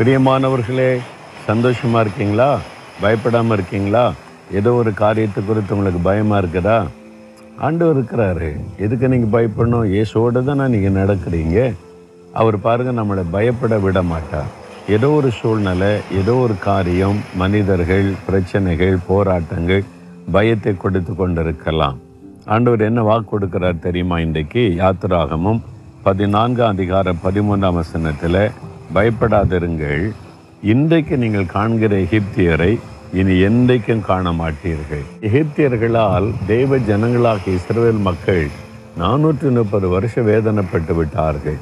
பிரியமானவர்களே சந்தோஷமாக இருக்கீங்களா? பயப்படாமல் இருக்கீங்களா? ஏதோ ஒரு காரியத்தை குறித்து உங்களுக்கு பயமாக இருக்குதா? ஆண்டவர் இருக்கிறாரு. எதுக்கு நீங்கள் பயப்படணும்? இயேசுவோடு தானே நீங்கள் நடக்கிறீங்க. அவர் பாருங்கள் நம்மளை பயப்பட விட மாட்டார். ஏதோ ஒரு சூழ்நிலை ஏதோ ஒரு காரியம் மனிதர்கள் பிரச்சனைகள் போராட்டங்கள் பயத்தை கொடுத்து கொண்டிருக்கலாம். ஆண்டவர் என்ன வாக்கு கொடுக்கிறார் தெரியுமா இன்றைக்கு? யாத்திராகமும் பதினான்காம் அதிகாரம் பதிமூன்றாம் வசனத்தில் பயப்படாதிருங்கள். இன்றைக்கு நீங்கள் காண்கிற எகிப்தியரை இனி என்றைக்கும் காண மாட்டீர்கள் எகிப்தியர்களால் தெய்வ ஜனங்களாக இஸ்ரேல் மக்கள் நானூற்றி முப்பது வருஷம் வேதனைப்பட்டு விட்டார்கள்.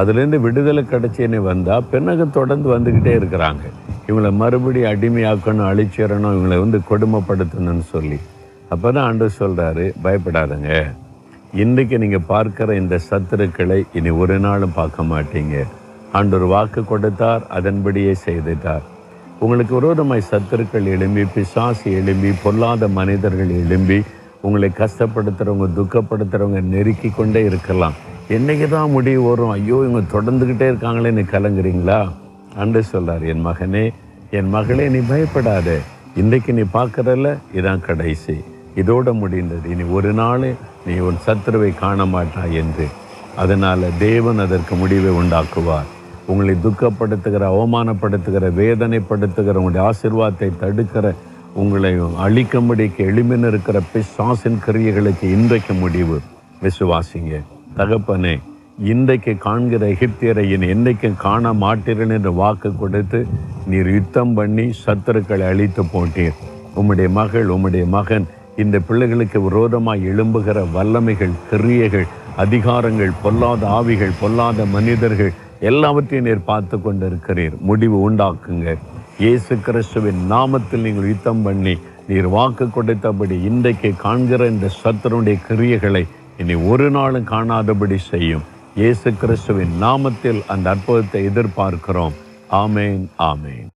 அதுலேருந்து விடுதலை கிடைச்சேன்னு வந்தால் பின்னக தொடர்ந்து வந்துக்கிட்டே இருக்கிறாங்க. இவங்களை மறுபடியும் அடிமையாக்கணும் அழிச்சிடணும் இவங்களை வந்து கொடுமைப்படுத்தணும்னு சொல்லி. அப்போ தான் ஆண்டு சொல்கிறாரு பயப்படாதங்க. இன்றைக்கு நீங்கள் பார்க்கிற இந்த சத்துருக்களை இனி ஒரு நாளும் பார்க்க மாட்டீங்க. ஆண்டொரு வாக்கு கொடுத்தார் அதன்படியே செய்துட்டார். உங்களுக்கு விரோதமாய் சத்துருக்கள் எழும்பி பிசாசு எழும்பி பொல்லாத மனிதர்கள் எழும்பி உங்களை கஷ்டப்படுத்துகிறவங்க துக்கப்படுத்துகிறவங்க நெருக்கி கொண்டே இருக்கலாம். என்னைக்கு தான் முடிவு வரும்? ஐயோ இவங்க தொடர்ந்துக்கிட்டே இருக்காங்களேன்னு கலங்குறீங்களா? அன்று சொல்றார் என் மகனே என் மகளே நீ பயப்படாத. இன்றைக்கு நீ பார்க்குறல இதான் கடைசி. இதோட முடிந்தது. இனி ஒரு நாள் நீ உன் சத்துருவை காண மாட்டாய் என்று. அதனால் தேவன் அதற்கு முடிவை உண்டாக்குவார். உங்களை துக்கப்படுத்துகிற அவமானப்படுத்துகிற வேதனைப்படுத்துகிற உங்களுடைய ஆசிர்வாதத்தை தடுக்கிற உங்களை அழிக்கும்படிக்கு எளிமைன்னு இருக்கிற பிசாசின் கிரியைகளுக்கு இன்றைக்கு முடிவு. விசுவாசிங்க தகப்பனே இன்றைக்கு காண்கிற எகிப்தியரை என் என்றைக்கும் காண மாட்டீர்கள் என்று வாக்கு கொடுத்து நீர் யுத்தம் பண்ணி சத்துருக்களை அழித்து போட்டீர். உம்முடைய மகள் உம்முடைய மகன் இந்த பிள்ளைகளுக்கு விரோதமாக எழும்புகிற வல்லமைகள் கிரியைகள் அதிகாரங்கள் பொல்லாத ஆவிகள் பொல்லாத மனிதர்கள் எல்லாவற்றையும் நீர் பார்த்து கொண்டிருக்கிறீர். முடிவு உண்டாக்குங்க. இயேசு கிறிஸ்துவின் நாமத்தில் நீங்கள் யுத்தம் பண்ணி நீர் வாக்கு கொடுத்தபடி இன்றைக்கு காண்கிற இந்த சத்தருடைய கிரியைகளை இனி ஒரு நாளும் காணாதபடி செய்யும். இயேசு கிறிஸ்துவின் நாமத்தில் அந்த அற்புதத்தை எதிர்பார்க்கிறோம். ஆமேன் ஆமேன்.